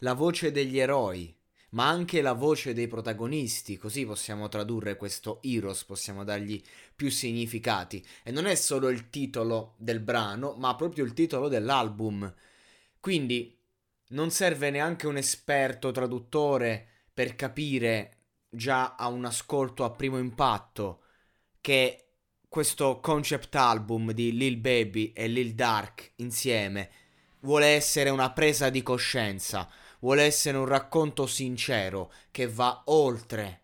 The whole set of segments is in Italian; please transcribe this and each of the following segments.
la voce degli eroi, ma anche la voce dei protagonisti, così possiamo tradurre questo Heroes, possiamo dargli più significati. E non è solo il titolo del brano, ma proprio il titolo dell'album. Quindi non serve neanche un esperto traduttore per capire già a un ascolto a primo impatto che questo concept album di Lil Baby e Lil Dark insieme vuole essere una presa di coscienza, vuole essere un racconto sincero che va oltre.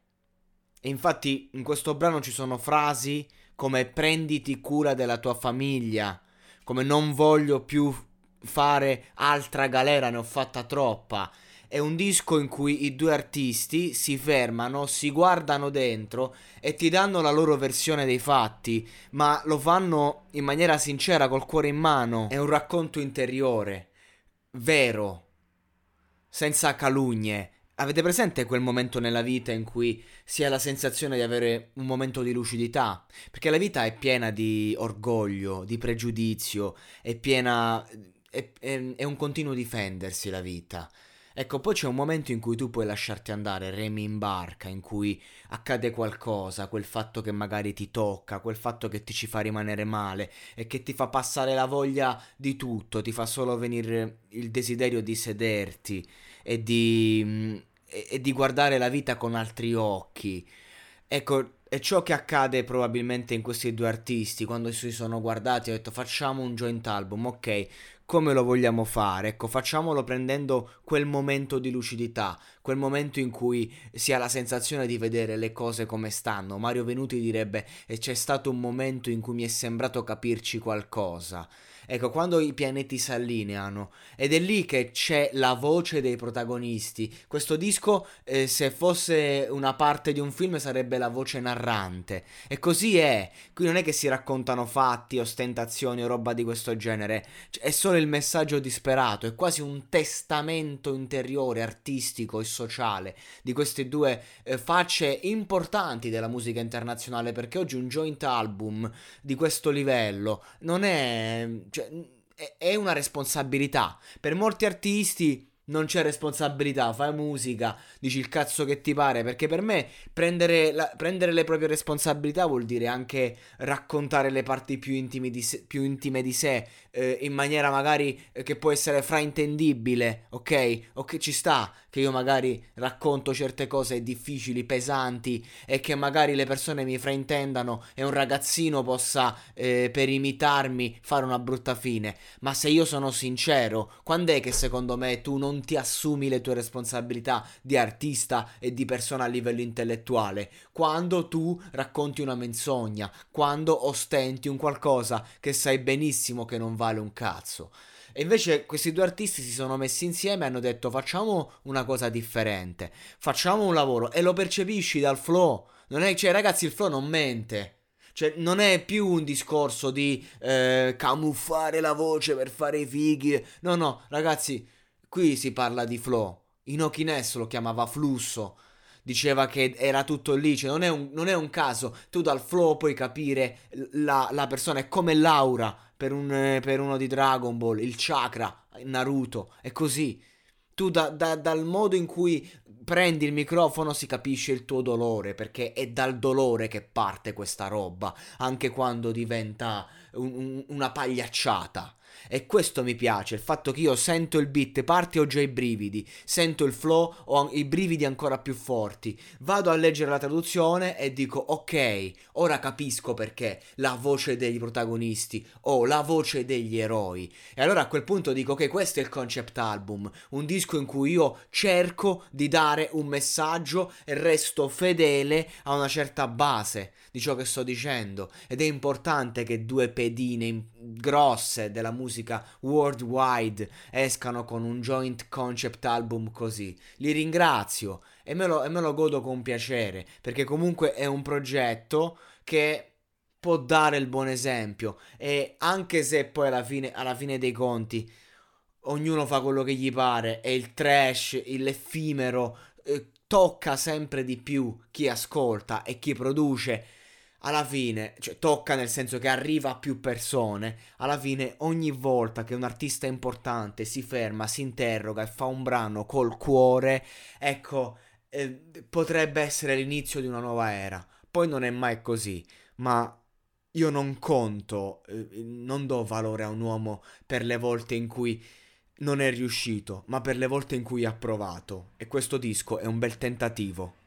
E infatti in questo brano ci sono frasi come prenditi cura della tua famiglia, come non voglio più fare altra galera, ne ho fatta troppa. È un disco in cui i due artisti si fermano, si guardano dentro e ti danno la loro versione dei fatti, ma lo fanno in maniera sincera, col cuore in mano. È un racconto interiore, vero, senza calunnie. Avete presente quel momento nella vita in cui si ha la sensazione di avere un momento di lucidità? Perché la vita è piena di orgoglio, di pregiudizio, è piena è, è, è un continuo difendersi la vita. Ecco, poi c'è un momento in cui tu puoi lasciarti andare, remi in barca, in cui accade qualcosa, quel fatto che magari ti tocca, quel fatto che ti ci fa rimanere male e che ti fa passare la voglia di tutto, ti fa solo venire il desiderio di sederti e di, e, e di guardare la vita con altri occhi. Ecco, è ciò che accade probabilmente in questi due artisti quando si sono guardati e ho detto facciamo un joint album, ok, come lo vogliamo fare? Ecco, facciamolo prendendo quel momento di lucidità, quel momento in cui si ha la sensazione di vedere le cose come stanno. Mario Venuti direbbe e c'è stato un momento in cui mi è sembrato capirci qualcosa. Ecco, quando i pianeti si allineano ed è lì che c'è la voce dei protagonisti. Questo disco, eh, se fosse una parte di un film, sarebbe la voce narrante. E così è. Qui non è che si raccontano fatti, ostentazioni o roba di questo genere. È solo il messaggio disperato, è quasi un testamento interiore, artistico e sociale di queste due eh, facce importanti della musica internazionale. Perché oggi un joint album di questo livello non è cioè, è una responsabilità. Per molti artisti non c'è responsabilità, fai musica, dici il cazzo che ti pare, perché per me prendere, la, prendere le proprie responsabilità vuol dire anche raccontare le parti più, di se, più intime di sé, eh, in maniera magari eh, che può essere fraintendibile, ok? Ok, ci sta che io magari racconto certe cose difficili, pesanti e che magari le persone mi fraintendano e un ragazzino possa eh, per imitarmi fare una brutta fine, ma se io sono sincero, quando è che secondo me tu non ti assumi le tue responsabilità di artista e di persona a livello intellettuale? Quando tu racconti una menzogna, quando ostenti un qualcosa che sai benissimo che non vale un cazzo. E invece questi due artisti si sono messi insieme e hanno detto facciamo una cosa differente, facciamo un lavoro e lo percepisci dal flow. Non è, cioè ragazzi il flow non mente. Cioè, non è più un discorso di eh, camuffare la voce per fare i fighi. No, no, ragazzi, qui si parla di flow. Inoki Ness lo chiamava flusso. Diceva che era tutto lì. Cioè, non è un, non è un caso. Tu dal flow puoi capire la, la persona. È come Laura per, un, per uno di Dragon Ball, il chakra, Naruto, è così. Tu da, da, dal modo in cui prendi il microfono si capisce il tuo dolore, perché è dal dolore che parte questa roba, anche quando diventa un, un, una pagliacciata. E questo mi piace, il fatto che io sento il beat, parti ho già i brividi, sento il flow, ho i brividi ancora più forti. Vado a leggere la traduzione e dico ok, ora capisco perché la voce degli protagonisti o la voce degli eroi. E allora a quel punto dico ok, questo è il concept album, un disco in cui io cerco di dare un messaggio e resto fedele a una certa base di ciò che sto dicendo. Ed è importante che due pedine grosse della musica musica worldwide escano con un joint concept album così. Li ringrazio e me lo, e me lo godo con piacere perché comunque è un progetto che può dare il buon esempio e anche se poi alla fine, alla fine dei conti ognuno fa quello che gli pare e il trash, l'effimero eh, tocca sempre di più chi ascolta e chi produce alla fine, cioè tocca nel senso che arriva a più persone, alla fine ogni volta che un artista importante si ferma, si interroga e fa un brano col cuore, ecco, eh, potrebbe essere l'inizio di una nuova era. Poi non è mai così, ma io non conto, eh, non do valore a un uomo per le volte in cui non è riuscito, ma per le volte in cui ha provato. E questo disco è un bel tentativo.